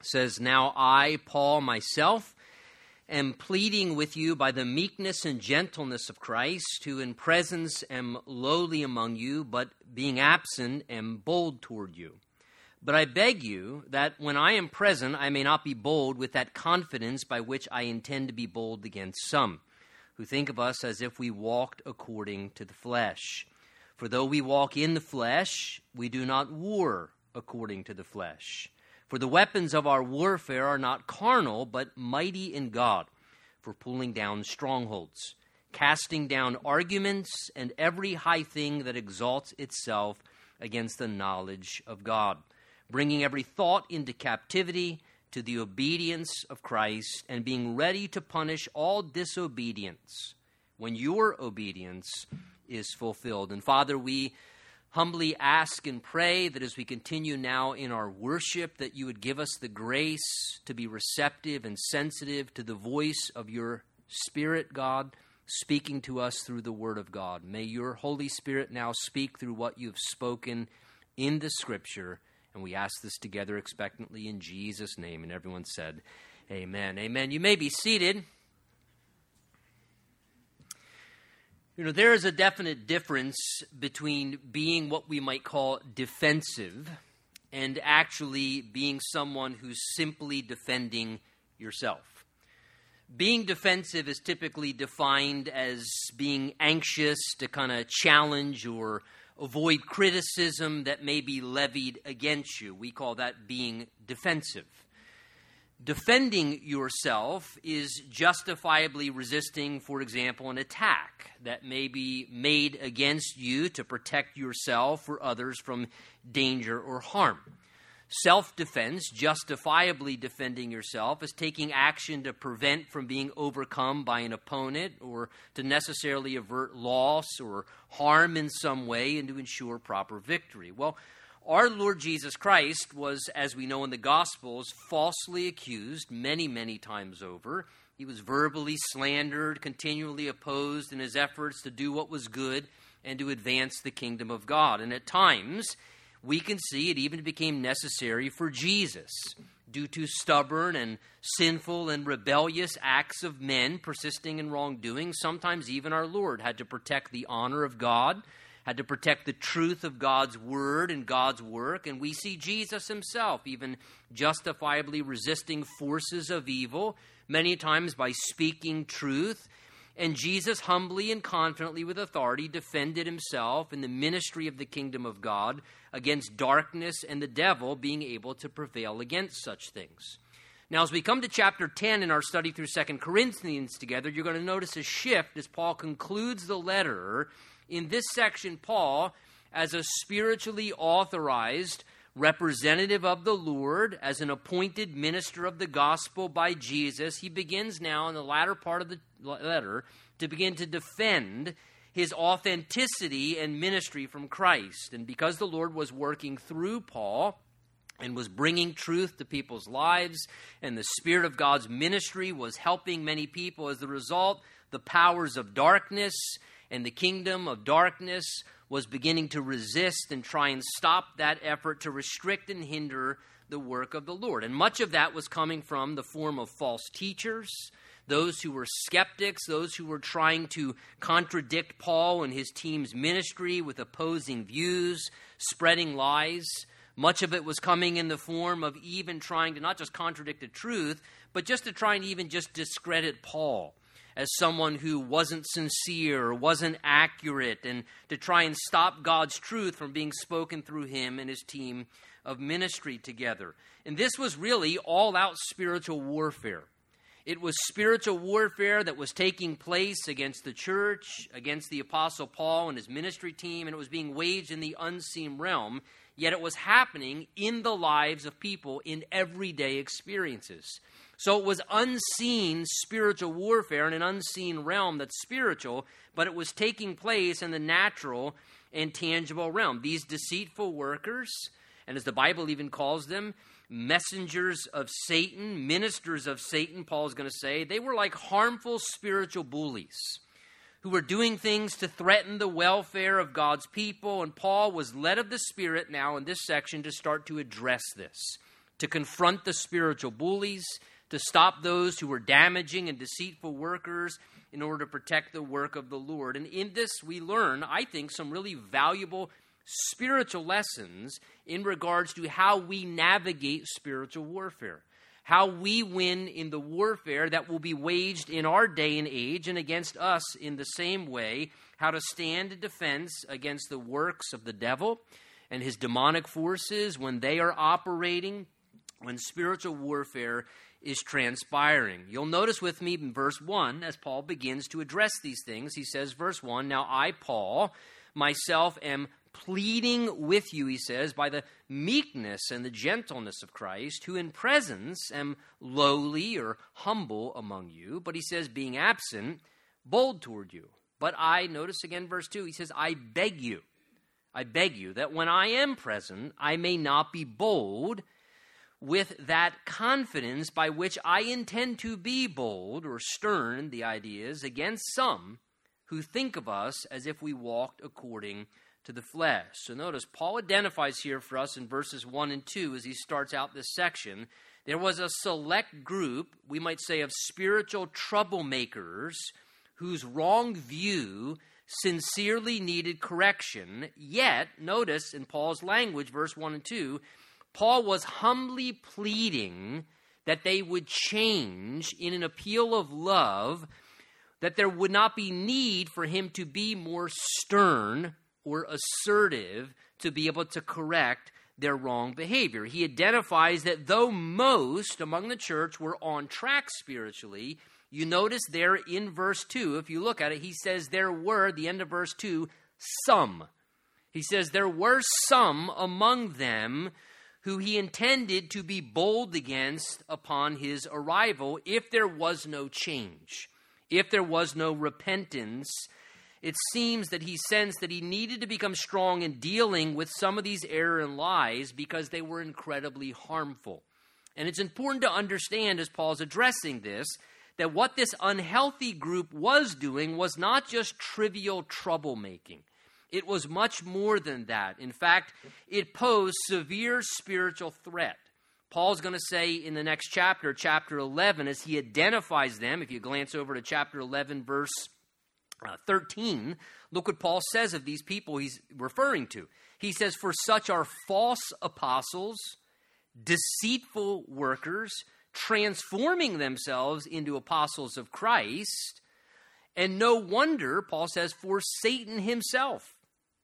says, Now I, Paul, myself, am pleading with you by the meekness and gentleness of Christ, who in presence am lowly among you, but being absent am bold toward you. But I beg you that when I am present, I may not be bold with that confidence by which I intend to be bold against some, who think of us as if we walked according to the flesh. For though we walk in the flesh, we do not war according to the flesh. For the weapons of our warfare are not carnal, but mighty in God for pulling down strongholds, casting down arguments and every high thing that exalts itself against the knowledge of God, bringing every thought into captivity to the obedience of Christ, and being ready to punish all disobedience when your obedience is fulfilled. And Father, we humbly ask and pray that as we continue now in our worship, that you would give us the grace to be receptive and sensitive to the voice of your Spirit, God, speaking to us through the Word of God. May your Holy Spirit now speak through what you've spoken in the Scripture. And we ask this together expectantly in Jesus' name. And everyone said, Amen. Amen. You may be seated. You know, there is a definite difference between being what we might call defensive and actually being someone who's simply defending yourself. Being defensive is typically defined as being anxious to kind of challenge or avoid criticism that may be levied against you. We call that being defensive. Defending yourself is justifiably resisting, for example, an attack that may be made against you to protect yourself or others from danger or harm. Self defense, justifiably defending yourself, is taking action to prevent from being overcome by an opponent or to necessarily avert loss or harm in some way and to ensure proper victory. Well, our Lord Jesus Christ was, as we know in the Gospels, falsely accused many, many times over. He was verbally slandered, continually opposed in his efforts to do what was good and to advance the kingdom of God. And at times, we can see it even became necessary for Jesus, due to stubborn and sinful and rebellious acts of men persisting in wrongdoing. Sometimes even our Lord had to protect the honor of God had to protect the truth of God's word and God's work. And we see Jesus himself even justifiably resisting forces of evil, many times by speaking truth. And Jesus humbly and confidently, with authority, defended himself in the ministry of the kingdom of God against darkness and the devil being able to prevail against such things. Now, as we come to chapter 10 in our study through Second Corinthians together, you're going to notice a shift as Paul concludes the letter in this section, Paul, as a spiritually authorized representative of the Lord, as an appointed minister of the gospel by Jesus, he begins now in the latter part of the letter to begin to defend his authenticity and ministry from Christ. And because the Lord was working through Paul, and was bringing truth to people's lives, and the Spirit of God's ministry was helping many people. As a result, the powers of darkness and the kingdom of darkness was beginning to resist and try and stop that effort to restrict and hinder the work of the Lord. And much of that was coming from the form of false teachers, those who were skeptics, those who were trying to contradict Paul and his team's ministry with opposing views, spreading lies. Much of it was coming in the form of even trying to not just contradict the truth, but just to try and even just discredit Paul as someone who wasn't sincere or wasn't accurate and to try and stop God's truth from being spoken through him and his team of ministry together. And this was really all out spiritual warfare. It was spiritual warfare that was taking place against the church, against the Apostle Paul and his ministry team, and it was being waged in the unseen realm, yet it was happening in the lives of people in everyday experiences. So it was unseen spiritual warfare in an unseen realm that's spiritual, but it was taking place in the natural and tangible realm. These deceitful workers, and as the Bible even calls them, messengers of Satan, ministers of Satan, Paul's going to say, they were like harmful spiritual bullies who were doing things to threaten the welfare of God's people. And Paul was led of the Spirit now in this section to start to address this to confront the spiritual bullies, to stop those who were damaging and deceitful workers in order to protect the work of the Lord. And in this, we learn, I think, some really valuable spiritual lessons in regards to how we navigate spiritual warfare, how we win in the warfare that will be waged in our day and age and against us in the same way, how to stand in defense against the works of the devil and his demonic forces when they are operating, when spiritual warfare is transpiring. You'll notice with me in verse 1 as Paul begins to address these things. He says, verse 1 Now I, Paul, myself am pleading with you, he says, by the meekness and the gentleness of Christ, who in presence am lowly or humble among you, but he says, being absent, bold toward you. But I, notice again verse 2, he says, I beg you, I beg you that when I am present, I may not be bold with that confidence by which I intend to be bold or stern, the idea is, against some who think of us as if we walked according to the flesh. So notice, Paul identifies here for us in verses 1 and 2 as he starts out this section. There was a select group, we might say, of spiritual troublemakers whose wrong view sincerely needed correction. Yet, notice in Paul's language, verse 1 and 2, Paul was humbly pleading that they would change in an appeal of love, that there would not be need for him to be more stern or assertive to be able to correct their wrong behavior. He identifies that though most among the church were on track spiritually, you notice there in verse 2, if you look at it, he says there were, the end of verse 2, some. He says there were some among them who he intended to be bold against upon his arrival if there was no change, if there was no repentance. It seems that he sensed that he needed to become strong in dealing with some of these error and lies because they were incredibly harmful. And it's important to understand as Paul's addressing this that what this unhealthy group was doing was not just trivial troublemaking. It was much more than that. In fact, it posed severe spiritual threat. Paul's going to say in the next chapter, chapter 11, as he identifies them, if you glance over to chapter 11, verse uh, 13, look what Paul says of these people he's referring to. He says, For such are false apostles, deceitful workers, transforming themselves into apostles of Christ. And no wonder, Paul says, for Satan himself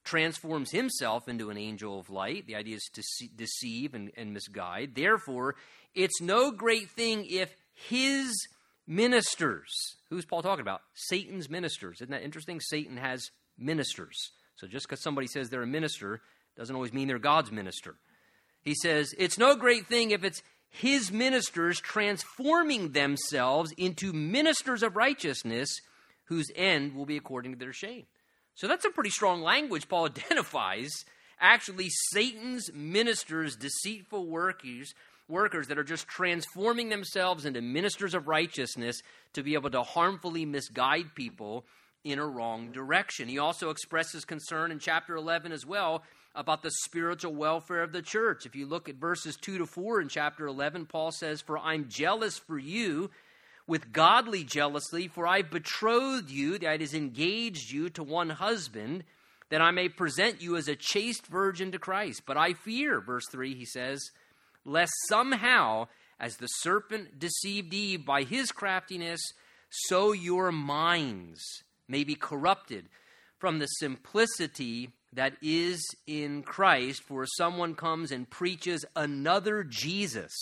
transforms himself into an angel of light. The idea is to deceive and, and misguide. Therefore, it's no great thing if his ministers, who's Paul talking about? Satan's ministers. Isn't that interesting? Satan has ministers. So just because somebody says they're a minister doesn't always mean they're God's minister. He says, it's no great thing if it's his ministers transforming themselves into ministers of righteousness whose end will be according to their shame. So that's a pretty strong language Paul identifies. Actually, Satan's ministers, deceitful workers, workers that are just transforming themselves into ministers of righteousness to be able to harmfully misguide people in a wrong direction. He also expresses concern in chapter 11 as well about the spiritual welfare of the church. If you look at verses 2 to 4 in chapter 11, Paul says, For I'm jealous for you with godly jealousy, for I betrothed you, that is, engaged you to one husband, that I may present you as a chaste virgin to Christ. But I fear, verse 3, he says, lest somehow, as the serpent deceived Eve by his craftiness, so your minds may be corrupted from the simplicity that is in Christ. For someone comes and preaches another Jesus,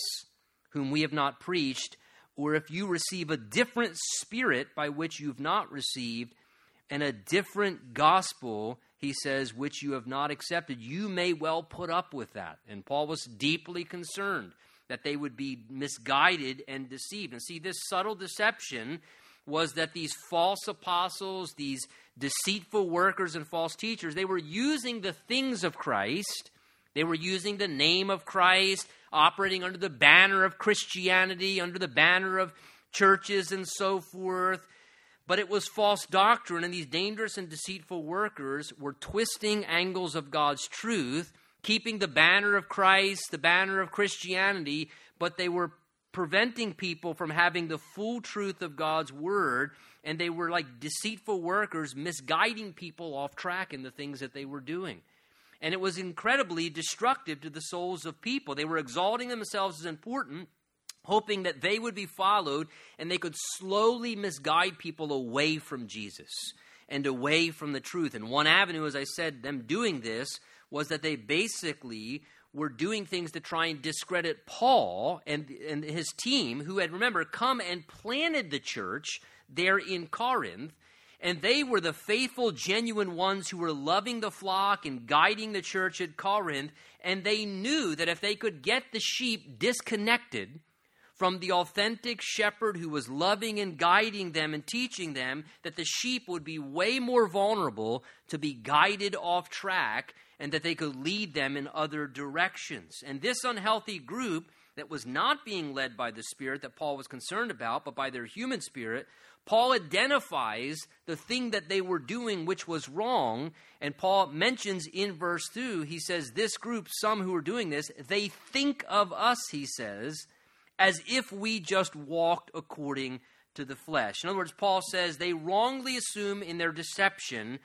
whom we have not preached or if you receive a different spirit by which you've not received, and a different gospel, he says, which you have not accepted, you may well put up with that. And Paul was deeply concerned that they would be misguided and deceived. And see, this subtle deception was that these false apostles, these deceitful workers and false teachers, they were using the things of Christ, they were using the name of Christ, operating under the banner of Christianity, under the banner of churches and so forth. But it was false doctrine, and these dangerous and deceitful workers were twisting angles of God's truth keeping the banner of Christ, the banner of Christianity, but they were preventing people from having the full truth of God's word, and they were like deceitful workers, misguiding people off track in the things that they were doing. And it was incredibly destructive to the souls of people. They were exalting themselves as important, hoping that they would be followed, and they could slowly misguide people away from Jesus and away from the truth. And one avenue, as I said, them doing this was that they basically were doing things to try and discredit Paul and, and his team, who had, remember, come and planted the church there in Corinth. And they were the faithful, genuine ones who were loving the flock and guiding the church at Corinth. And they knew that if they could get the sheep disconnected from the authentic shepherd who was loving and guiding them and teaching them, that the sheep would be way more vulnerable to be guided off track and that they could lead them in other directions. And this unhealthy group that was not being led by the Spirit that Paul was concerned about, but by their human spirit, Paul identifies the thing that they were doing which was wrong. And Paul mentions in verse 2, he says, This group, some who are doing this, they think of us, he says, as if we just walked according to the flesh. In other words, Paul says they wrongly assume in their deception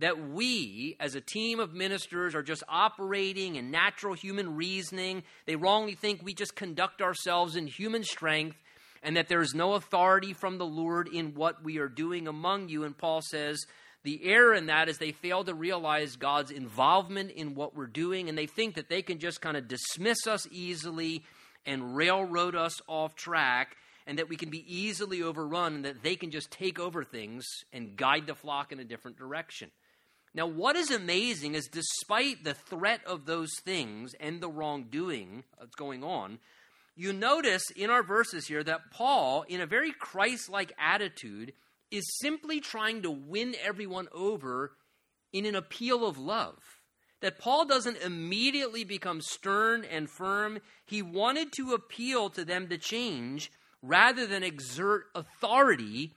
that we, as a team of ministers, are just operating in natural human reasoning. They wrongly think we just conduct ourselves in human strength and that there is no authority from the Lord in what we are doing among you. And Paul says the error in that is they fail to realize God's involvement in what we're doing and they think that they can just kind of dismiss us easily and railroad us off track and that we can be easily overrun and that they can just take over things and guide the flock in a different direction. Now, what is amazing is despite the threat of those things and the wrongdoing that's going on, you notice in our verses here that Paul, in a very Christ like attitude, is simply trying to win everyone over in an appeal of love. That Paul doesn't immediately become stern and firm. He wanted to appeal to them to change rather than exert authority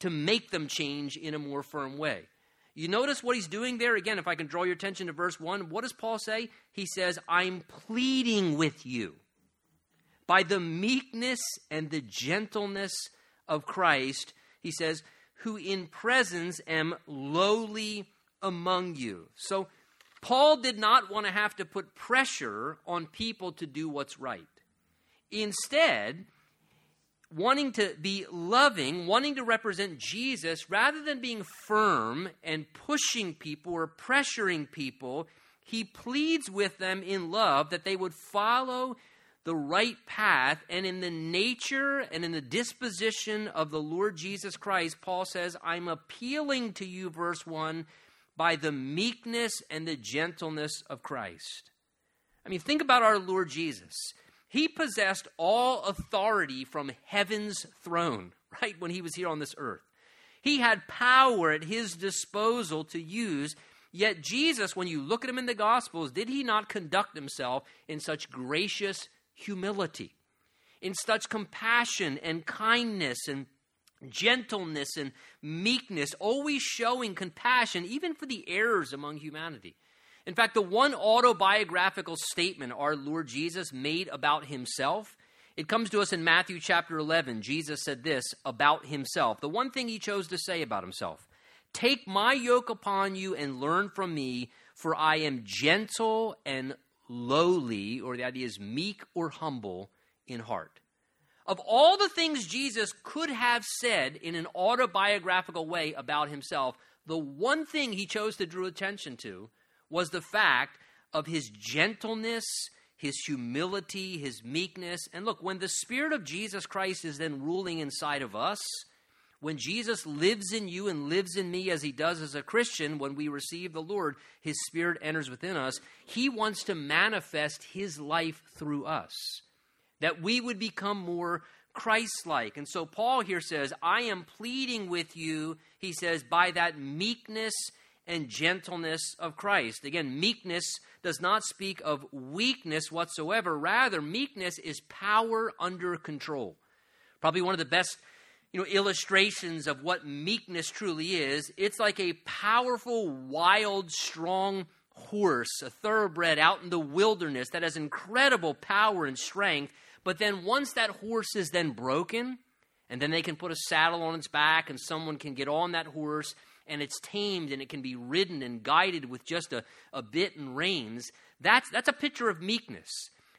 to make them change in a more firm way. You notice what he's doing there? Again, if I can draw your attention to verse 1, what does Paul say? He says, I'm pleading with you by the meekness and the gentleness of Christ. He says, who in presence am lowly among you. So, Paul did not want to have to put pressure on people to do what's right. Instead, wanting to be loving, wanting to represent Jesus, rather than being firm and pushing people or pressuring people, he pleads with them in love that they would follow the right path. And in the nature and in the disposition of the Lord Jesus Christ, Paul says, I'm appealing to you, verse 1, by the meekness and the gentleness of Christ. I mean, think about our Lord Jesus. He possessed all authority from heaven's throne, right, when he was here on this earth. He had power at his disposal to use. Yet, Jesus, when you look at him in the Gospels, did he not conduct himself in such gracious humility, in such compassion and kindness and gentleness and meekness, always showing compassion even for the errors among humanity? In fact, the one autobiographical statement our Lord Jesus made about himself, it comes to us in Matthew chapter 11. Jesus said this about himself. The one thing he chose to say about himself Take my yoke upon you and learn from me, for I am gentle and lowly, or the idea is meek or humble in heart. Of all the things Jesus could have said in an autobiographical way about himself, the one thing he chose to draw attention to was the fact of his gentleness, his humility, his meekness. And look, when the Spirit of Jesus Christ is then ruling inside of us, when Jesus lives in you and lives in me as he does as a Christian, when we receive the Lord, his Spirit enters within us. He wants to manifest his life through us, that we would become more Christ like. And so Paul here says, I am pleading with you, he says, by that meekness and gentleness of Christ. Again, meekness does not speak of weakness whatsoever. Rather, meekness is power under control. Probably one of the best you know, illustrations of what meekness truly is. It's like a powerful, wild, strong horse, a thoroughbred out in the wilderness that has incredible power and strength. But then once that horse is then broken, and then they can put a saddle on its back, and someone can get on that horse, and it's tamed and it can be ridden and guided with just a, a bit and reins. That's, that's a picture of meekness.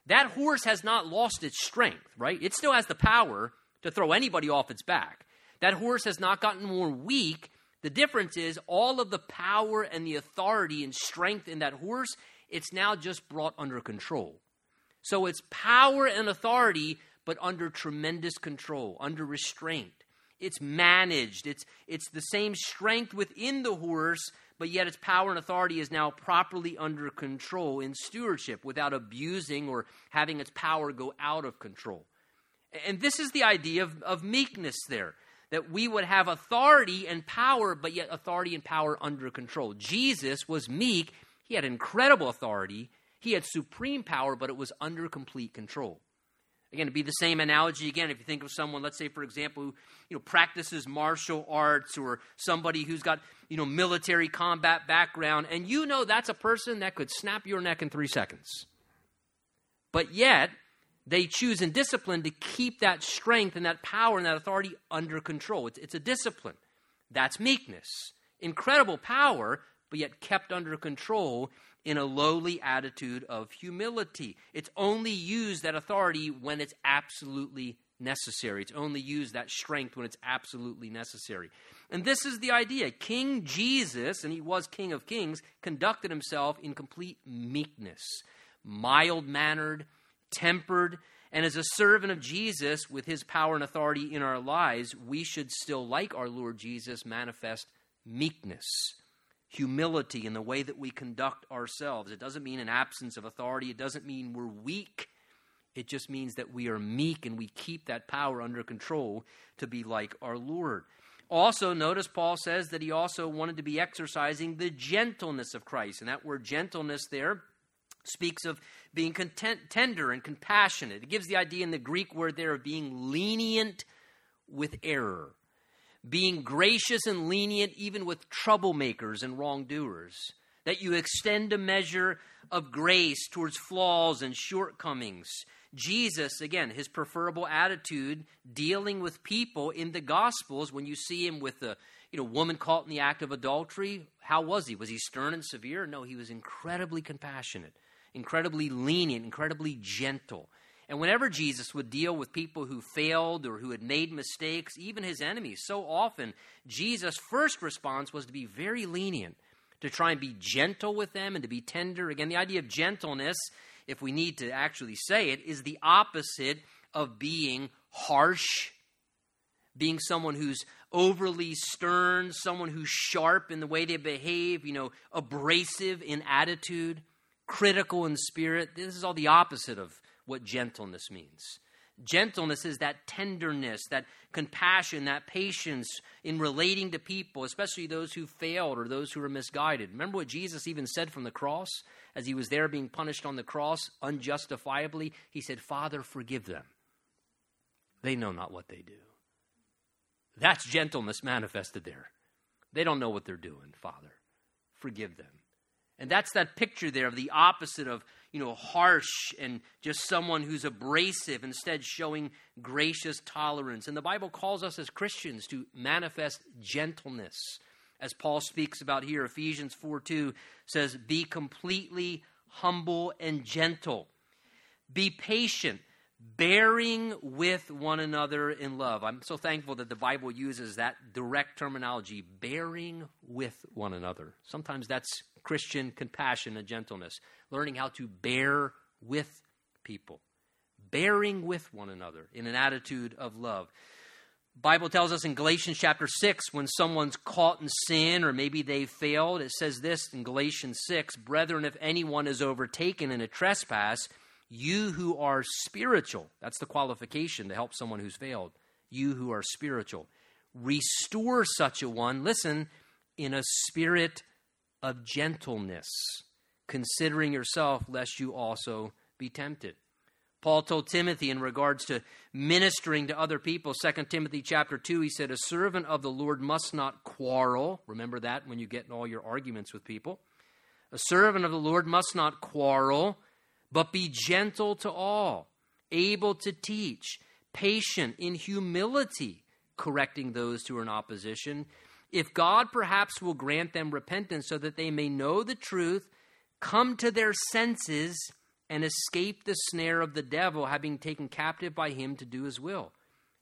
That horse has not lost its strength, right? It still has the power to throw anybody off its back. That horse has not gotten more weak. The difference is all of the power and the authority and strength in that horse, it's now just brought under control. So it's power and authority, but under tremendous control, under restraint. It's managed. It's, it's the same strength within the horse, but yet its power and authority is now properly under control in stewardship without abusing or having its power go out of control. And this is the idea of, of meekness there that we would have authority and power, but yet authority and power under control. Jesus was meek, he had incredible authority, he had supreme power, but it was under complete control. Again, it'd be the same analogy again if you think of someone, let's say, for example, who you know, practices martial arts or somebody who's got you know, military combat background, and you know that's a person that could snap your neck in three seconds. But yet, they choose in discipline to keep that strength and that power and that authority under control. It's, it's a discipline. That's meekness. Incredible power, but yet kept under control in a lowly attitude of humility. It's only used that authority when it's absolutely necessary. It's only used that strength when it's absolutely necessary. And this is the idea. King Jesus, and he was King of Kings, conducted himself in complete meekness, mild mannered, tempered, and as a servant of Jesus with his power and authority in our lives, we should still, like our Lord Jesus, manifest meekness humility in the way that we conduct ourselves. It doesn't mean an absence of authority, it doesn't mean we're weak. It just means that we are meek and we keep that power under control to be like our Lord. Also, notice Paul says that he also wanted to be exercising the gentleness of Christ. And that word gentleness there speaks of being content, tender and compassionate. It gives the idea in the Greek word there of being lenient with error being gracious and lenient even with troublemakers and wrongdoers, that you extend a measure of grace towards flaws and shortcomings. Jesus, again, his preferable attitude dealing with people in the Gospels, when you see him with a you know, woman caught in the act of adultery, how was he? Was he stern and severe? No, he was incredibly compassionate, incredibly lenient, incredibly gentle. And whenever Jesus would deal with people who failed or who had made mistakes, even his enemies, so often Jesus' first response was to be very lenient, to try and be gentle with them and to be tender. Again, the idea of gentleness, if we need to actually say it, is the opposite of being harsh, being someone who's overly stern, someone who's sharp in the way they behave, you know, abrasive in attitude, critical in spirit. This is all the opposite of what gentleness means. Gentleness is that tenderness, that compassion, that patience in relating to people, especially those who failed or those who were misguided. Remember what Jesus even said from the cross as he was there being punished on the cross unjustifiably? He said, Father, forgive them. They know not what they do. That's gentleness manifested there. They don't know what they're doing, Father. Forgive them. And that's that picture there of the opposite of, you know, harsh and just someone who's abrasive, instead showing gracious tolerance. And the Bible calls us as Christians to manifest gentleness. As Paul speaks about here, Ephesians 4 2 says, Be completely humble and gentle. Be patient, bearing with one another in love. I'm so thankful that the Bible uses that direct terminology, bearing with one another. Sometimes that's Christian compassion and gentleness, learning how to bear with people, bearing with one another in an attitude of love. Bible tells us in Galatians chapter 6 when someone's caught in sin or maybe they've failed it says this in Galatians 6 brethren if anyone is overtaken in a trespass you who are spiritual that's the qualification to help someone who's failed you who are spiritual restore such a one listen in a spirit of gentleness, considering yourself, lest you also be tempted. Paul told Timothy in regards to ministering to other people, 2 Timothy chapter 2, he said, A servant of the Lord must not quarrel. Remember that when you get in all your arguments with people. A servant of the Lord must not quarrel, but be gentle to all, able to teach, patient in humility, correcting those who are in opposition. If God perhaps will grant them repentance so that they may know the truth, come to their senses, and escape the snare of the devil, having taken captive by him to do his will.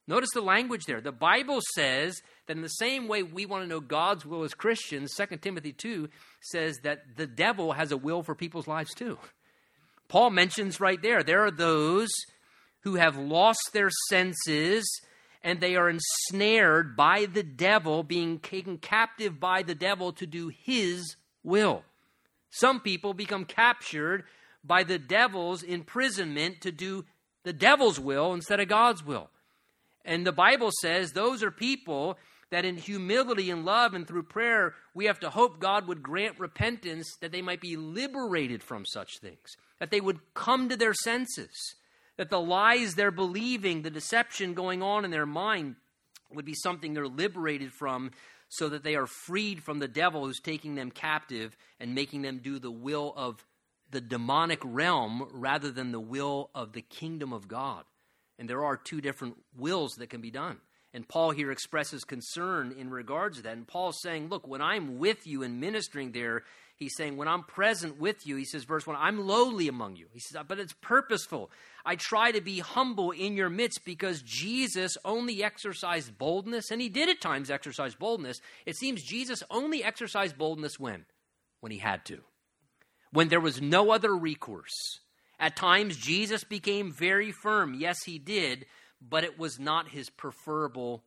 Notice the language there. The Bible says that in the same way we want to know God's will as Christians, 2 Timothy 2 says that the devil has a will for people's lives too. Paul mentions right there there are those who have lost their senses and they are ensnared by the devil, being taken captive by the devil to do his will. Some people become captured by the devil's imprisonment to do the devil's will instead of God's will. And the Bible says those are people that in humility and love and through prayer, we have to hope God would grant repentance that they might be liberated from such things, that they would come to their senses, that the lies they're believing, the deception going on in their mind, would be something they're liberated from so that they are freed from the devil who's taking them captive and making them do the will of the demonic realm rather than the will of the kingdom of God. And there are two different wills that can be done. And Paul here expresses concern in regards to that. And Paul's saying, Look, when I'm with you and ministering there, he's saying, When I'm present with you, he says, verse 1, I'm lowly among you. He says, ah, But it's purposeful. I try to be humble in your midst because Jesus only exercised boldness, and he did at times exercise boldness. It seems Jesus only exercised boldness when? When he had to, when there was no other recourse. At times, Jesus became very firm. Yes, he did, but it was not his preferable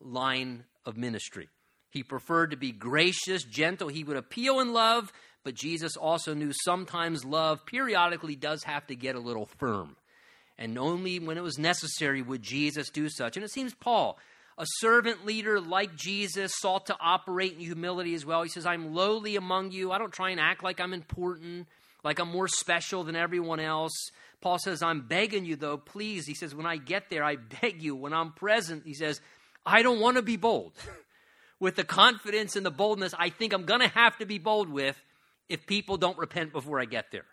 line of ministry. He preferred to be gracious, gentle. He would appeal in love, but Jesus also knew sometimes love periodically does have to get a little firm. And only when it was necessary would Jesus do such. And it seems Paul, a servant leader like Jesus, sought to operate in humility as well. He says, I'm lowly among you. I don't try and act like I'm important like I'm more special than everyone else. Paul says, I'm begging you, though, please. He says, when I get there, I beg you. When I'm present, he says, I don't want to be bold. With the confidence and the boldness I think I'm going to have to be bold with if people don't repent before I get there.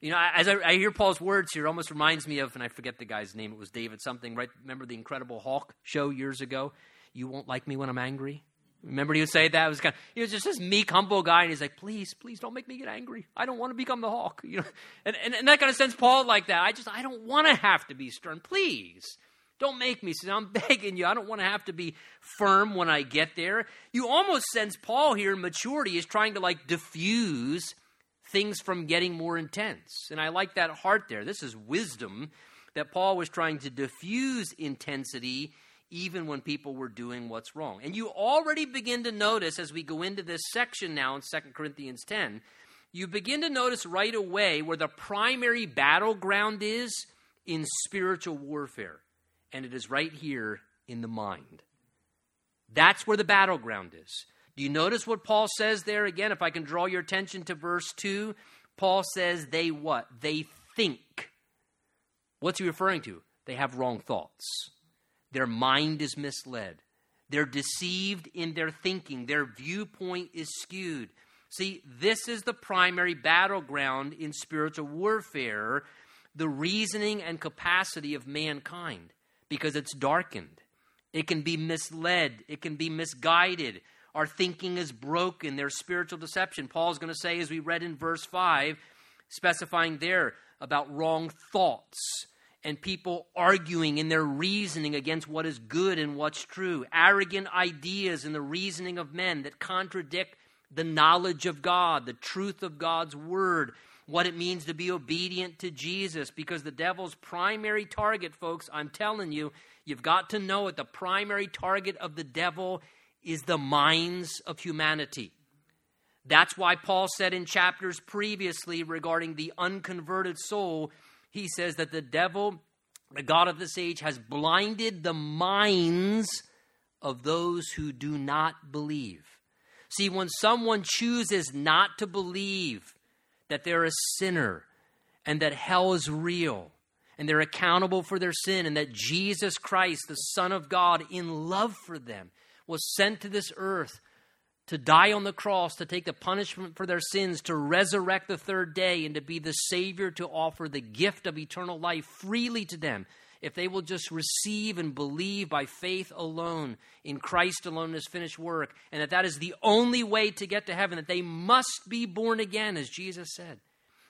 You know, as I, I, hear Paul's words here, almost reminds me of, and I forget the guy's name, it was David something, right? Remember the Incredible Hulk show years ago? You won't like me when I'm angry? Remember he would say that? It was kind of, he was just this meek, humble guy, and he's like, please, please don't make me get angry. I don't want to become the Hulk. You know, and, and, and that kind of sense Paul like that. I just, I don't want to have to be stern. Please. Don't make me. So I'm begging you. I don't want to have to be firm when I get there. You almost sense Paul here in maturity is trying to like diffuse things from getting more intense. And I like that heart there. This is wisdom that Paul was trying to diffuse intensity even when people were doing what's wrong. And you already begin to notice as we go into this section now in 2 Corinthians 10, you begin to notice right away where the primary battleground is in spiritual warfare. And it is right here in the mind. That's where the battleground is. Do you notice what Paul says there again? If I can draw your attention to verse 2, Paul says they what? They think. What's he referring to? They have wrong thoughts. Their mind is misled. They're deceived in their thinking. Their viewpoint is skewed. See, this is the primary battleground in spiritual warfare the reasoning and capacity of mankind, because it's darkened. It can be misled, it can be misguided. Our thinking is broken. There's spiritual deception. Paul's going to say, as we read in verse 5, specifying there about wrong thoughts and people arguing in their reasoning against what is good and what's true, arrogant ideas in the reasoning of men that contradict the knowledge of God, the truth of God's word, what it means to be obedient to Jesus. Because the devil's primary target, folks, I'm telling you, you've got to know it. The primary target of the devil is the minds of humanity. That's why Paul said in chapters previously regarding the unconverted soul he says that the devil, the God of this age, has blinded the minds of those who do not believe. See, when someone chooses not to believe that they're a sinner and that hell is real and they're accountable for their sin and that Jesus Christ, the Son of God, in love for them, was sent to this earth to die on the cross, to take the punishment for their sins, to resurrect the third day, and to be the Savior to offer the gift of eternal life freely to them. If they will just receive and believe by faith alone in Christ alone his finished work, and that that is the only way to get to heaven, that they must be born again, as Jesus said.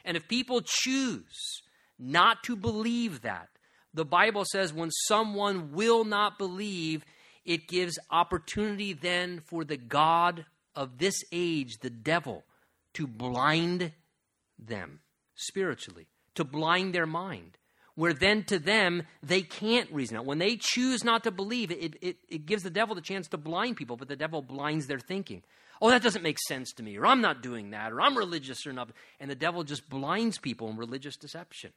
And if people choose not to believe that, the Bible says when someone will not believe, it gives opportunity then for the God of this age, the devil, to blind them spiritually, to blind their mind. Where then to them, they can't reason out. When they choose not to believe, it, it, it gives the devil the chance to blind people, but the devil blinds their thinking. Oh, that doesn't make sense to me, or I'm not doing that, or I'm religious or. And the devil just blinds people in religious deception.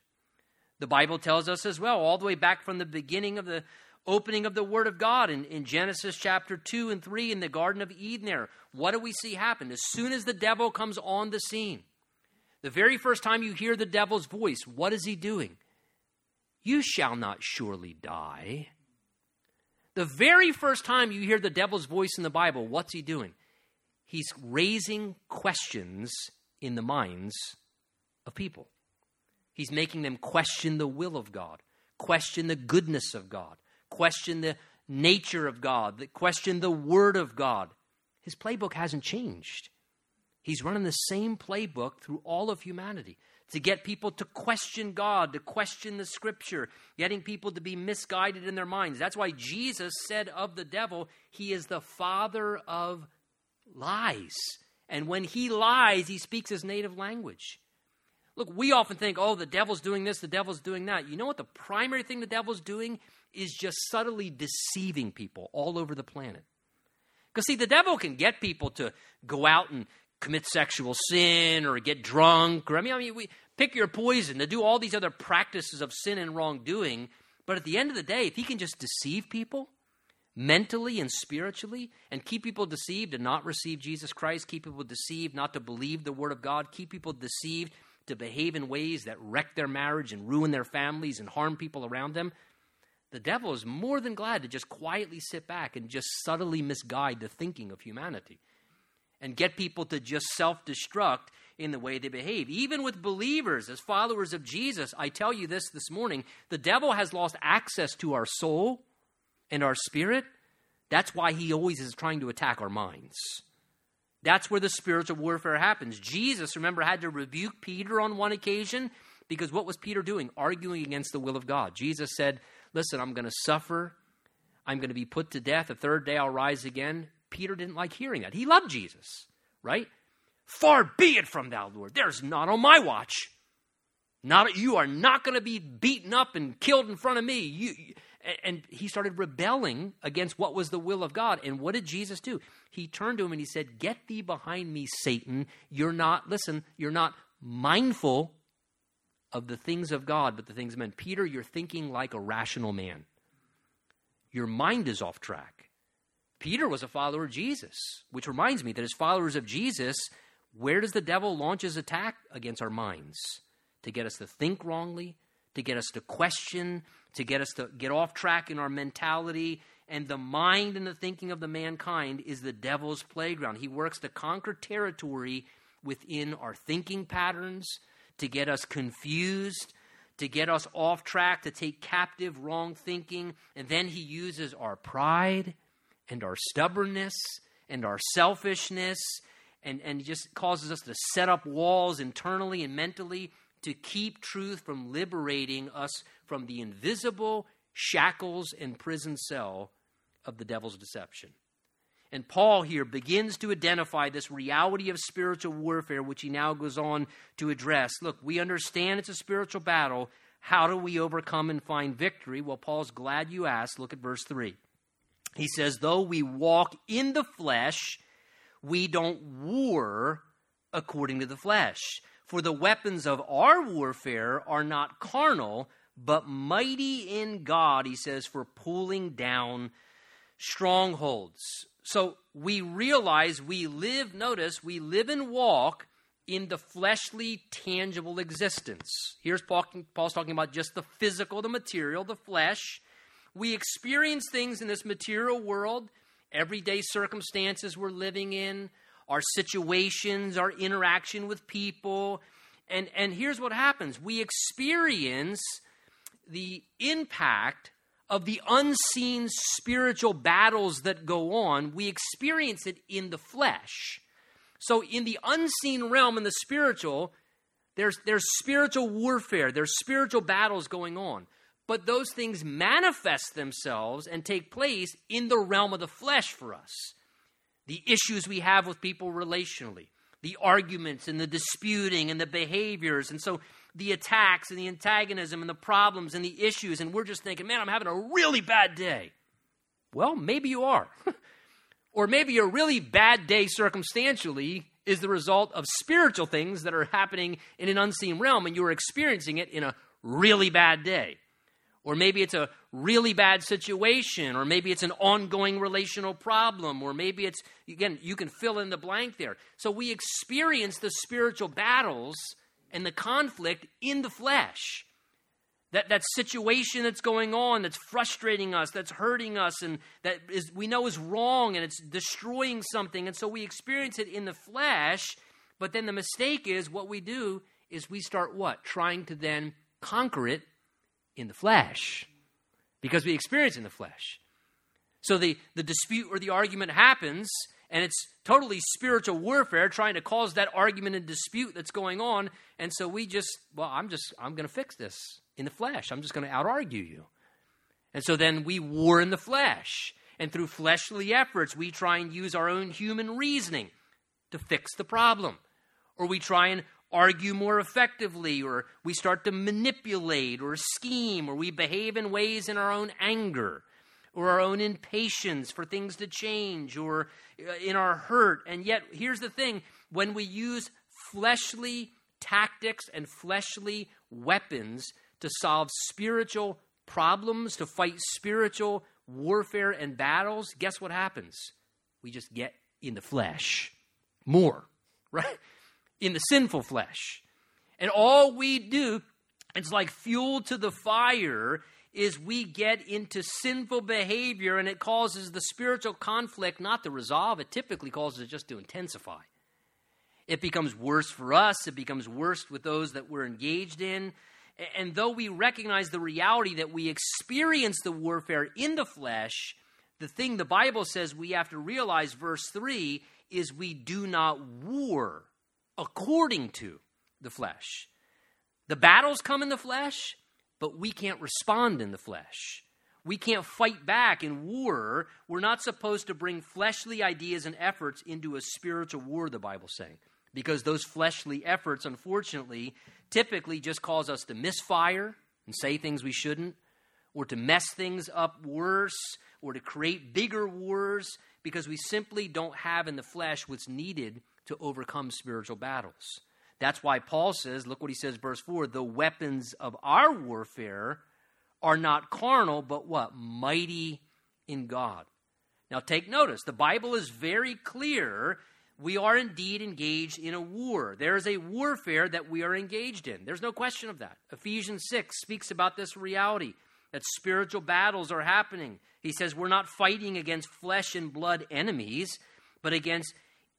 The Bible tells us as well, all the way back from the beginning of the opening of the Word of God in, in Genesis chapter 2 and 3 in the Garden of Eden there. What do we see happen? As soon as the devil comes on the scene, the very first time you hear the devil's voice, what is he doing? You shall not surely die. The very first time you hear the devil's voice in the Bible, what's he doing? He's raising questions in the minds of people. He's making them question the will of God, question the goodness of God, question the nature of God, question the Word of God. His playbook hasn't changed. He's running the same playbook through all of humanity to get people to question God, to question the Scripture, getting people to be misguided in their minds. That's why Jesus said of the devil, he is the father of lies. And when he lies, he speaks his native language. Look, we often think, oh, the devil's doing this, the devil's doing that. You know what the primary thing the devil's doing is just subtly deceiving people all over the planet. Because, see, the devil can get people to go out and commit sexual sin or get drunk or, I mean, I mean we pick your poison, to do all these other practices of sin and wrongdoing. But at the end of the day, if he can just deceive people mentally and spiritually and keep people deceived and not receive Jesus Christ, keep people deceived not to believe the Word of God, keep people deceived to behave in ways that wreck their marriage and ruin their families and harm people around them, the devil is more than glad to just quietly sit back and just subtly misguide the thinking of humanity and get people to just self destruct in the way they behave. Even with believers, as followers of Jesus, I tell you this this morning the devil has lost access to our soul and our spirit. That's why he always is trying to attack our minds. That's where the spiritual warfare happens. Jesus, remember, had to rebuke Peter on one occasion because what was Peter doing? Arguing against the will of God. Jesus said, Listen, I'm going to suffer. I'm going to be put to death. The third day I'll rise again. Peter didn't like hearing that. He loved Jesus, right? Far be it from thou, Lord. There's not on my watch. Not you are not going to be beaten up and killed in front of me. You, and he started rebelling against what was the will of God. And what did Jesus do? He turned to him and he said, Get thee behind me, Satan. You're not, listen, you're not mindful of the things of God, but the things of men. Peter, you're thinking like a rational man. Your mind is off track. Peter was a follower of Jesus, which reminds me that as followers of Jesus, where does the devil launch his attack against our minds? To get us to think wrongly, to get us to question, to get us to get off track in our mentality. And the mind and the thinking of the mankind is the devil's playground. He works to conquer territory within our thinking patterns, to get us confused, to get us off track, to take captive wrong thinking. And then he uses our pride and our stubbornness and our selfishness and, and just causes us to set up walls internally and mentally to keep truth from liberating us from the invisible shackles and prison cell of the devil's deception. And Paul here begins to identify this reality of spiritual warfare, which he now goes on to address. Look, we understand it's a spiritual battle. How do we overcome and find victory? Well, Paul's glad you asked. Look at verse 3. He says, Though we walk in the flesh, we don't war according to the flesh. For the weapons of our warfare are not carnal, but mighty in God, he says, for pulling down strongholds. So we realize we live, notice, we live and walk in the fleshly, tangible existence. Here's Paul, Paul's talking about just the physical, the material, the flesh. We experience things in this material world everyday circumstances we're living in, our situations, our interaction with people. And, and here's what happens we experience the impact of the unseen spiritual battles that go on. We experience it in the flesh. So, in the unseen realm, in the spiritual, there's, there's spiritual warfare, there's spiritual battles going on. But those things manifest themselves and take place in the realm of the flesh for us. The issues we have with people relationally, the arguments and the disputing and the behaviors. And so the attacks and the antagonism and the problems and the issues. And we're just thinking, man, I'm having a really bad day. Well, maybe you are. or maybe a really bad day circumstantially is the result of spiritual things that are happening in an unseen realm and you're experiencing it in a really bad day. Or maybe it's a really bad situation, or maybe it's an ongoing relational problem, or maybe it's, again, you can fill in the blank there. So we experience the spiritual battles and the conflict in the flesh. That, that situation that's going on that's frustrating us, that's hurting us, and that is, we know is wrong and it's destroying something. And so we experience it in the flesh. But then the mistake is what we do is we start what? Trying to then conquer it in the flesh because we experience in the flesh. So the, the dispute or the argument happens, and it's totally spiritual warfare trying to cause that argument and dispute that's going on. And so we just, well, I'm just, I'm going to fix this in the flesh. I'm just going to out argue you. And so then we war in the flesh. And through fleshly efforts, we try and use our own human reasoning to fix the problem. Or we try and argue more effectively, or we start to manipulate or scheme, or we behave in ways in our own anger, or our own impatience for things to change, or uh, in our hurt. And yet, here's the thing when we use fleshly tactics and fleshly weapons to solve spiritual problems, to fight spiritual warfare and battles, guess what happens? We just get in the flesh more, right? In the sinful flesh. And all we do, it's like fuel to the fire, is we get into sinful behavior and it causes the spiritual conflict not to resolve, it typically causes it just to intensify. It becomes worse for us, it becomes worse with those that we're engaged in. And though we recognize the reality that we experience the warfare in the flesh, the thing the Bible says we have to realize, verse 3, is we do not war according to the flesh. The battles come in the flesh, but we can't respond in the flesh. We can't fight back in war. We're not supposed to bring fleshly ideas and efforts into a spiritual war, the Bible's saying, because those fleshly efforts, unfortunately, typically just cause us to misfire and say things we shouldn't, or to mess things up worse, or to create bigger wars, because we simply don't have in the flesh what's needed to overcome spiritual battles. That's why Paul says, look what he says, verse 4 the weapons of our warfare are not carnal, but what? Mighty in God. Now take notice, the Bible is very clear. We are indeed engaged in a war. There is a warfare that we are engaged in. There's no question of that. Ephesians 6 speaks about this reality that spiritual battles are happening. He says we're not fighting against flesh and blood enemies, but against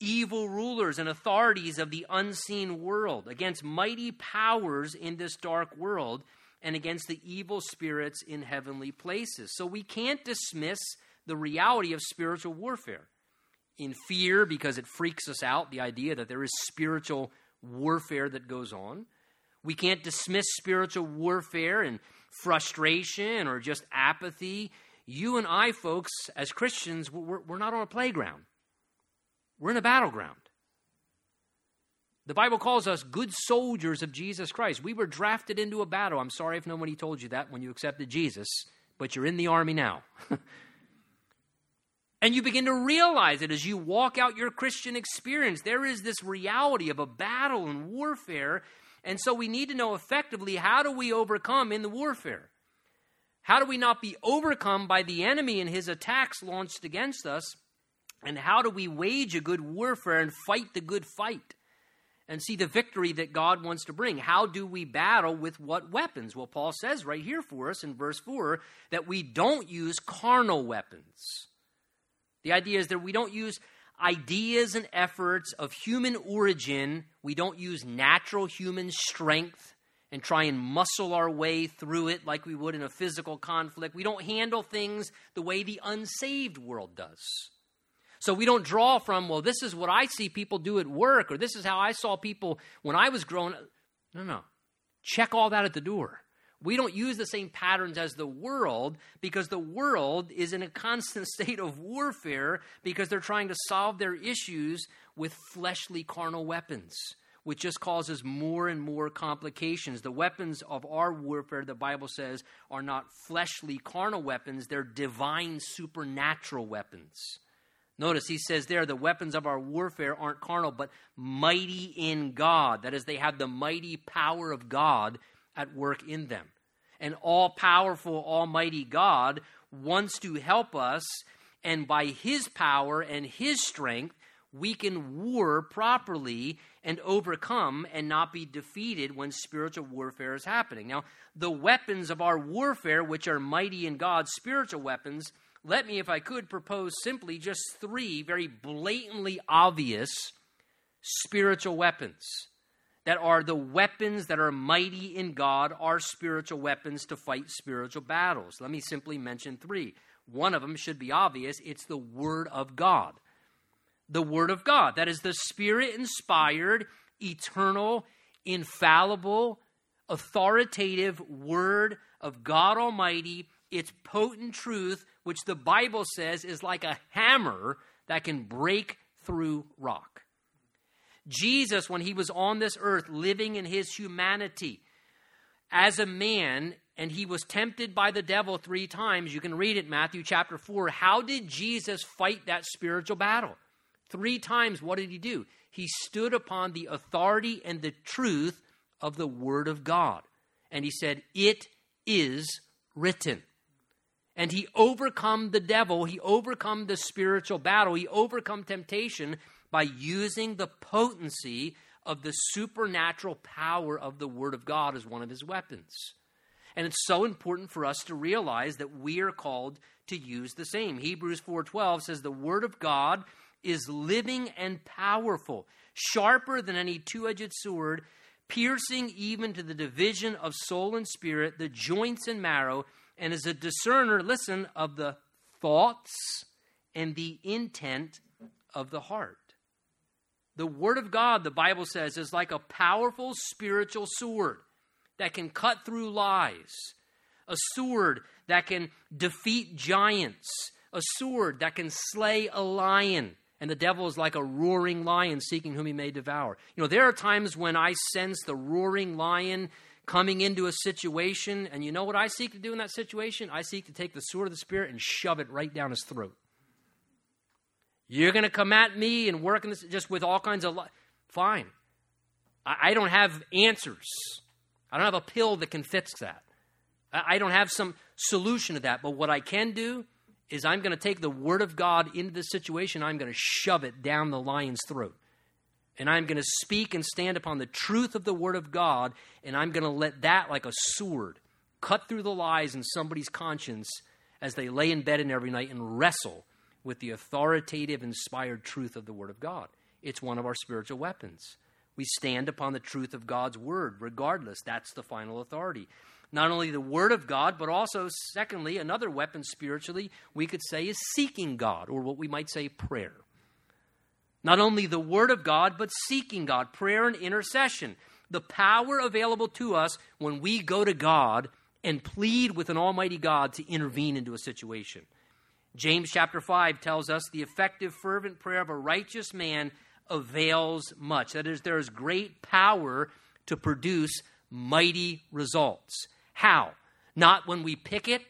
evil rulers and authorities of the unseen world, against mighty powers in this dark world, and against the evil spirits in heavenly places. So we can't dismiss the reality of spiritual warfare. In fear, because it freaks us out, the idea that there is spiritual warfare that goes on. We can't dismiss spiritual warfare and frustration or just apathy. You and I, folks, as Christians, we're, we're not on a playground. We're in a battleground. The Bible calls us good soldiers of Jesus Christ. We were drafted into a battle. I'm sorry if nobody told you that when you accepted Jesus, but you're in the army now. and you begin to realize it as you walk out your Christian experience. There is this reality of a battle and warfare. And so we need to know effectively how do we overcome in the warfare? How do we not be overcome by the enemy and his attacks launched against us? And how do we wage a good warfare and fight the good fight and see the victory that God wants to bring? How do we battle with what weapons? Well, Paul says right here for us in verse 4 that we don't use carnal weapons. The idea is that we don't use ideas and efforts of human origin, we don't use natural human strength and try and muscle our way through it like we would in a physical conflict. We don't handle things the way the unsaved world does. So we don't draw from, well, this is what I see people do at work, or this is how I saw people when I was growing up. No, no. Check all that at the door. We don't use the same patterns as the world because the world is in a constant state of warfare because they're trying to solve their issues with fleshly carnal weapons, which just causes more and more complications. The weapons of our warfare, the Bible says, are not fleshly carnal weapons, they're divine supernatural weapons. Notice he says there, the weapons of our warfare aren't carnal, but mighty in God. That is, they have the mighty power of God at work in them. And all powerful, almighty God wants to help us, and by his power and his strength, we can war properly and overcome and not be defeated when spiritual warfare is happening. Now, the weapons of our warfare, which are mighty in God, spiritual weapons, let me, if I could, propose simply just three very blatantly obvious spiritual weapons that are the weapons that are mighty in God, are spiritual weapons to fight spiritual battles. Let me simply mention three. One of them should be obvious it's the Word of God. The Word of God. That is the Spirit inspired, eternal, infallible, authoritative Word of God Almighty. It's potent truth, which the Bible says is like a hammer that can break through rock. Jesus, when he was on this earth living in his humanity as a man, and he was tempted by the devil three times, you can read it, Matthew chapter 4. How did Jesus fight that spiritual battle? Three times, what did he do? He stood upon the authority and the truth of the Word of God. And he said, It is written. And he overcome the devil, he overcome the spiritual battle, he overcome temptation by using the potency of the supernatural power of the Word of God as one of his weapons. And it's so important for us to realize that we are called to use the same. Hebrews 4:12 says the word of God is living and powerful, sharper than any two-edged sword, piercing even to the division of soul and spirit, the joints and marrow, and is a discerner, listen, of the thoughts and the intent of the heart. The Word of God, the Bible says, is like a powerful spiritual sword that can cut through lies, a sword that can defeat giants, a sword that can slay a lion. And the devil is like a roaring lion seeking whom he may devour. You know, there are times when I sense the roaring lion coming into a situation, and you know what I seek to do in that situation? I seek to take the sword of the Spirit and shove it right down his throat. You're going to come at me and work in this just with all kinds of. Li- Fine. I, I, don't have answers. I don't have a pill that can fix that. I, I don't have some solution to that. But what I can do is I'm going to take the Word of God into this situation. I'm going to shove it down the lion's throat. And I'm going to speak and stand upon the truth of the Word of God. And I'm going to let that, like a sword, cut through the lies in somebody's conscience as they lay in bed every night and wrestle with the authoritative, inspired truth of the Word of God. It's one of our spiritual weapons. We stand upon the truth of God's Word, regardless. That's the final authority. Not only the Word of God, but also, secondly, another weapon spiritually, we could say, is seeking God, or what we might say, prayer. Not only the Word of God, but seeking God, prayer and intercession. The power available to us when we go to God and plead with an Almighty God to intervene into a situation. James chapter 5 tells us the effective, fervent prayer of a righteous man avails much. That is, there is great power to produce mighty results. How? Not when we pick it,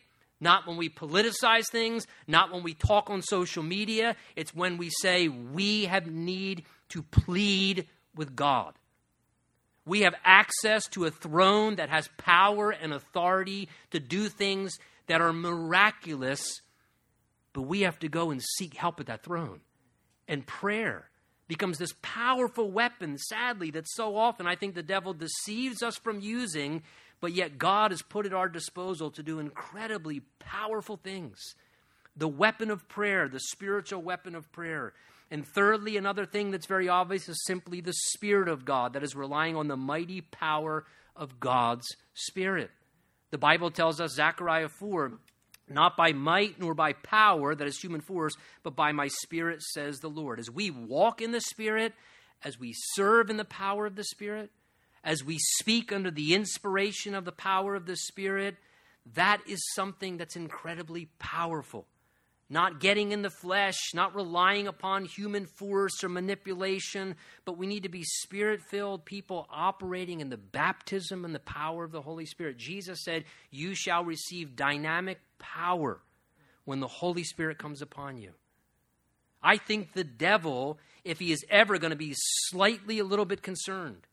not when we politicize things, not when we talk on social media. It's when we say we have need to plead with God. We have access to a throne that has power and authority to do things that are miraculous but we have to go and seek help at that throne. And prayer becomes this powerful weapon, sadly, that so often I think the devil deceives us from using, but yet God has put at our disposal to do incredibly powerful things. the weapon of prayer, the spiritual weapon of prayer. And thirdly, another thing that's very obvious is simply the Spirit of God, that is relying on the mighty power of God's Spirit. The Bible tells us, Zechariah 4, not by might nor by power, that is human force, but by my Spirit, says the Lord. As we walk in the Spirit, as we serve in the power of the Spirit, as we speak under the inspiration of the power of the Spirit, that is something that's incredibly powerful. Not getting in the flesh, not relying upon human force or manipulation, but we need to be spirit filled people operating in the baptism and the power of the Holy Spirit. Jesus said, You shall receive dynamic power when the Holy Spirit comes upon you. I think the devil, if he is ever going to be slightly a little bit concerned,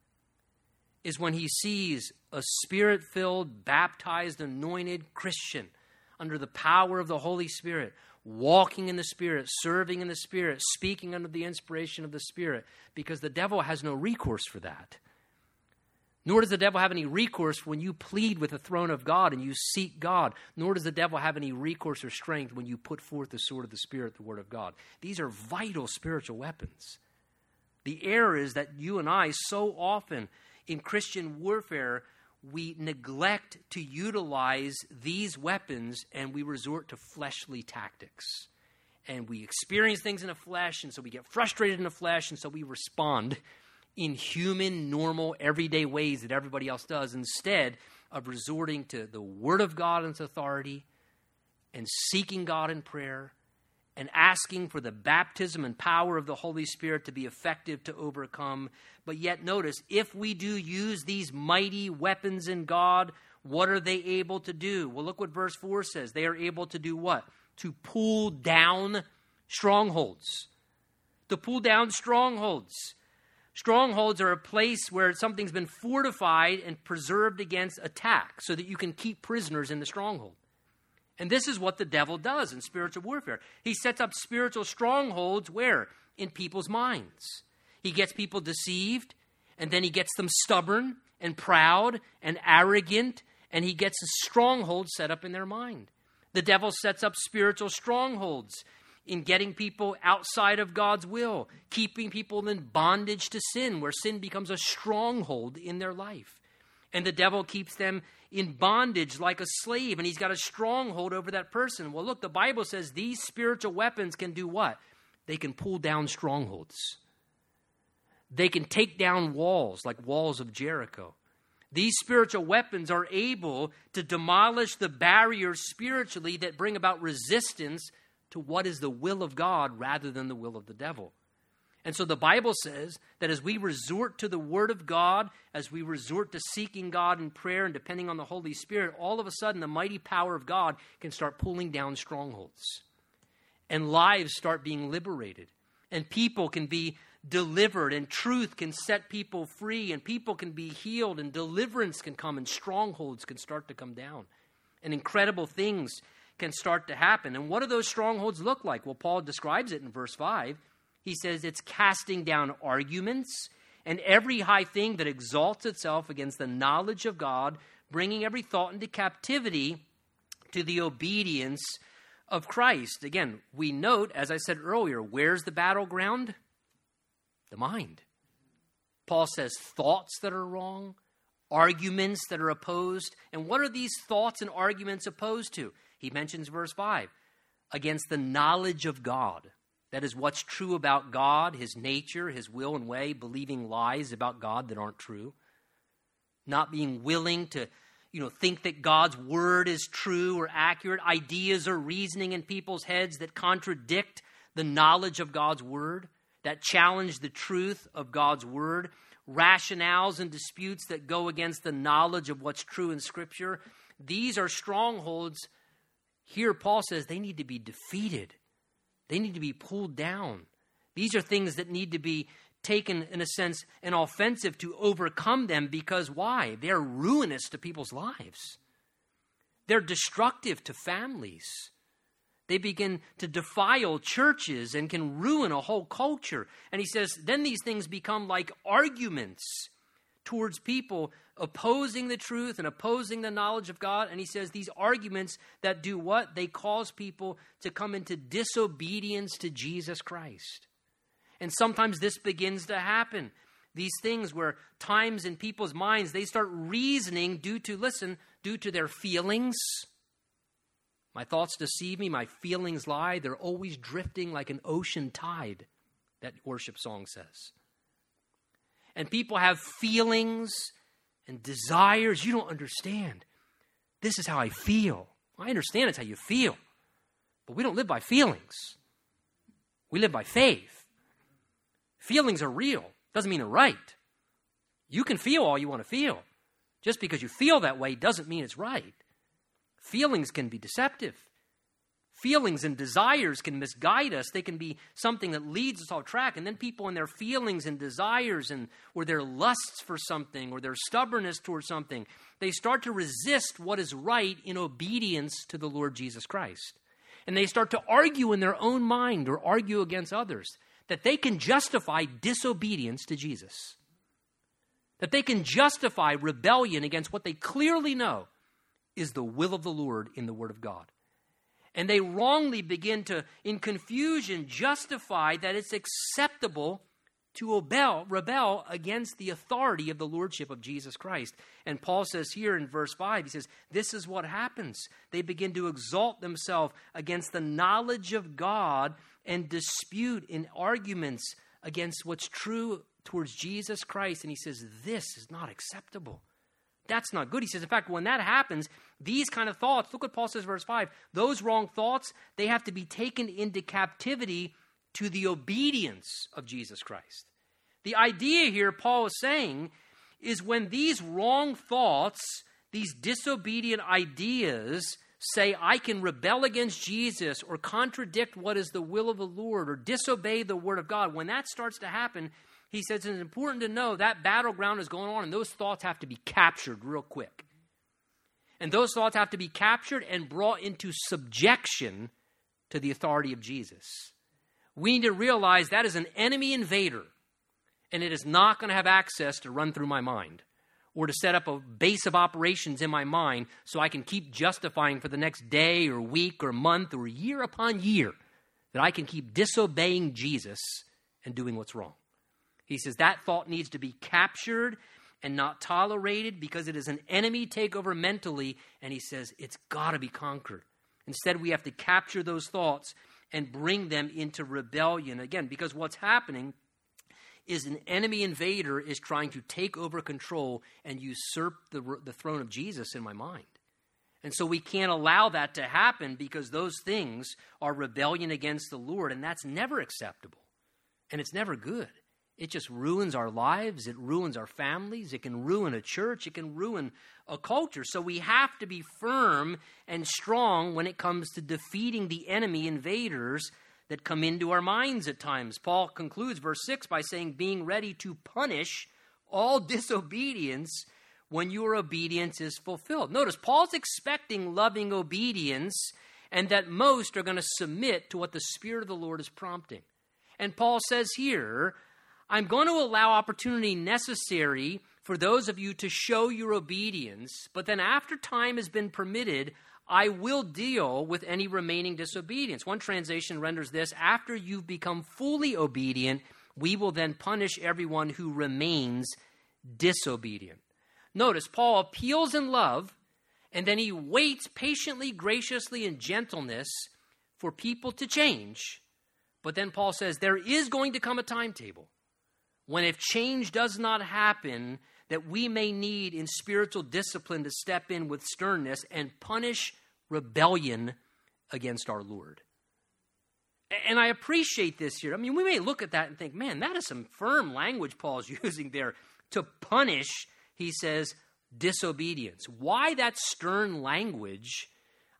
is when he sees a spirit filled, baptized, anointed Christian under the power of the Holy Spirit, walking in the Spirit, serving in the Spirit, speaking under the inspiration of the Spirit, because the devil has no recourse for that. Nor does the devil have any recourse when you plead with the throne of God and you seek God. Nor does the devil have any recourse or strength when you put forth the sword of the Spirit, the Word of God. These are vital spiritual weapons. The error is that you and I so often in Christian warfare, we neglect to utilize these weapons and we resort to fleshly tactics. And we experience things in the flesh, and so we get frustrated in the flesh, and so we respond in human, normal, everyday ways that everybody else does instead of resorting to the Word of God and its authority and seeking God in prayer and asking for the baptism and power of the Holy Spirit to be effective to overcome. But yet, notice, if we do use these mighty weapons in God, what are they able to do? Well, look what verse 4 says. They are able to do what? To pull down strongholds. To pull down strongholds. Strongholds are a place where something's been fortified and preserved against attack so that you can keep prisoners in the stronghold. And this is what the devil does in spiritual warfare. He sets up spiritual strongholds where? In people's minds. He gets people deceived, and then he gets them stubborn and proud and arrogant, and he gets a stronghold set up in their mind. The devil sets up spiritual strongholds in getting people outside of God's will, keeping people in bondage to sin, where sin becomes a stronghold in their life. And the devil keeps them in bondage like a slave and he's got a stronghold over that person. Well, look, the Bible says these spiritual weapons can do what? They can pull down strongholds. They can take down walls like walls of Jericho. These spiritual weapons are able to demolish the barriers spiritually that bring about resistance to what is the will of God rather than the will of the devil. And so the Bible says that as we resort to the Word of God, as we resort to seeking God in prayer and depending on the Holy Spirit, all of a sudden the mighty power of God can start pulling down strongholds. And lives start being liberated. And people can be delivered. And truth can set people free. And people can be healed. And deliverance can come. And strongholds can start to come down. And incredible things can start to happen. And what do those strongholds look like? Well, Paul describes it in verse 5 he says it's casting down arguments and every high thing that exalts itself against the knowledge of God, bringing every thought into captivity to the obedience of Christ. Again, we note, as I said earlier, where's the battleground? The mind. Paul says thoughts that are wrong, arguments that are opposed. And what are these thoughts and arguments opposed to? He mentions verse 5 against the knowledge of God. That is what's true about God, his nature, his will and way, believing lies about God that aren't true. Not being willing to, you know, think that God's word is true or accurate, ideas or reasoning in people's heads that contradict the knowledge of God's word, that challenge the truth of God's word, rationales and disputes that go against the knowledge of what's true in scripture. These are strongholds. Here Paul says they need to be defeated they need to be pulled down. These are things that need to be taken, in a sense, an offensive to overcome them because why? They're ruinous to people's lives. They're destructive to families. They begin to defile churches and can ruin a whole culture. And he says, then these things become like arguments towards people opposing the truth and opposing the knowledge of God. And he says these arguments that do what? They cause people to come into disobedience to Jesus Christ. And sometimes this begins to happen. These things where times in people's minds they start reasoning due to, listen, due to their feelings. My thoughts deceive me, my feelings lie. They're always drifting like an ocean tide, that worship song says. And people have feelings and desires you don't understand. This is how I feel. I understand it's how you feel, but we don't live by feelings. We live by faith. Feelings are real, doesn't mean they're right. You can feel all you want to feel. Just because you feel that way doesn't mean it's right. Feelings can be deceptive. Feelings and desires can misguide us. They can be something that leads us off track. And then people in their feelings and desires and or their lusts for something or their stubbornness towards something, they start to resist what is right in obedience to the Lord Jesus Christ. And they start to argue in their own mind or argue against others that they can justify disobedience to Jesus. That they can justify rebellion against what they clearly know is the will of the Lord in the Word of God. And they wrongly begin to, in confusion, justify that it's acceptable to rebel, rebel against the authority of the Lordship of Jesus Christ. And Paul says here in verse 5, he says, This is what happens. They begin to exalt themselves against the knowledge of God and dispute in arguments against what's true towards Jesus Christ. And he says, This is not acceptable. That's not good. He says, in fact, when that happens, these kind of thoughts, look what Paul says, verse 5, those wrong thoughts, they have to be taken into captivity to the obedience of Jesus Christ. The idea here, Paul is saying, is when these wrong thoughts, these disobedient ideas, say, I can rebel against Jesus or contradict what is the will of the Lord or disobey the word of God, when that starts to happen, he says it's important to know that battleground is going on and those thoughts have to be captured real quick. And those thoughts have to be captured and brought into subjection to the authority of Jesus. We need to realize that is an enemy invader, and it is not going to have access to run through my mind or to set up a base of operations in my mind so I can keep justifying for the next day or week or month or year upon year that I can keep disobeying Jesus and doing what's wrong. He says that thought needs to be captured and not tolerated because it is an enemy takeover mentally, and he says it's got to be conquered. Instead, we have to capture those thoughts and bring them into rebellion again because what's happening is an enemy invader is trying to take over control and usurp the, the throne of Jesus in my mind. And so we can't allow that to happen because those things are rebellion against the Lord, and that's never acceptable. And it's never good. It just ruins our lives. It ruins our families. It can ruin a church. It can ruin a culture. So we have to be firm and strong when it comes to defeating the enemy invaders that come into our minds at times. Paul concludes verse 6 by saying, being ready to punish all disobedience when your obedience is fulfilled. Notice, Paul's expecting loving obedience and that most are going to submit to what the Spirit of the Lord is prompting. And Paul says here, I'm going to allow opportunity necessary for those of you to show your obedience, but then after time has been permitted, I will deal with any remaining disobedience. One translation renders this after you've become fully obedient, we will then punish everyone who remains disobedient. Notice, Paul appeals in love, and then he waits patiently, graciously, in gentleness for people to change. But then Paul says there is going to come a timetable when if change does not happen, that we may need in spiritual discipline to step in with sternness and punish rebellion against our Lord. And I appreciate this here. I mean, we may look at that and think, man, that is some firm language Paul's using there. To punish, he says, disobedience. Why that stern language?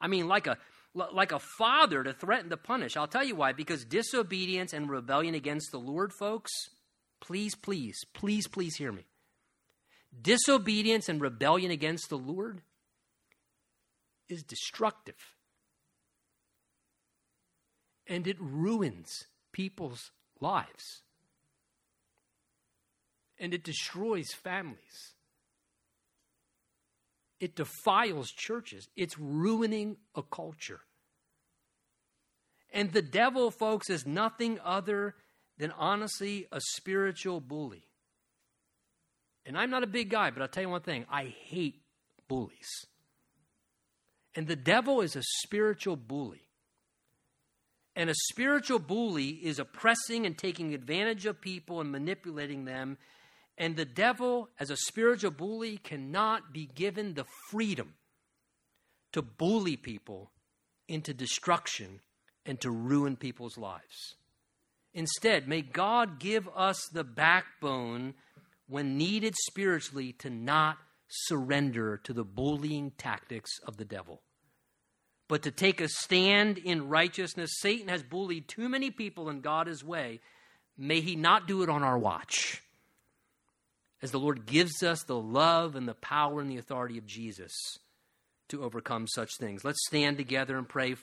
I mean, like a like a father to threaten to punish. I'll tell you why. Because disobedience and rebellion against the Lord, folks, Please, please, please, please hear me. Disobedience and rebellion against the Lord is destructive. And it ruins people's lives. and it destroys families. It defiles churches. It's ruining a culture. And the devil, folks, is nothing other than honestly a spiritual bully. And I'm not a big guy, but I'll tell you one thing I hate bullies. And the devil is a spiritual bully. And a spiritual bully is oppressing and taking advantage of people and manipulating them. And the devil, as a spiritual bully, cannot be given the freedom to bully people into destruction and to ruin people's lives. Instead, may God give us the backbone when needed spiritually to not surrender to the bullying tactics of the devil but to take a stand in righteousness. Satan has bullied too many people in God's way. May he not do it on our watch. As the Lord gives us the love and the power and the authority of Jesus to overcome such things. Let's stand together and pray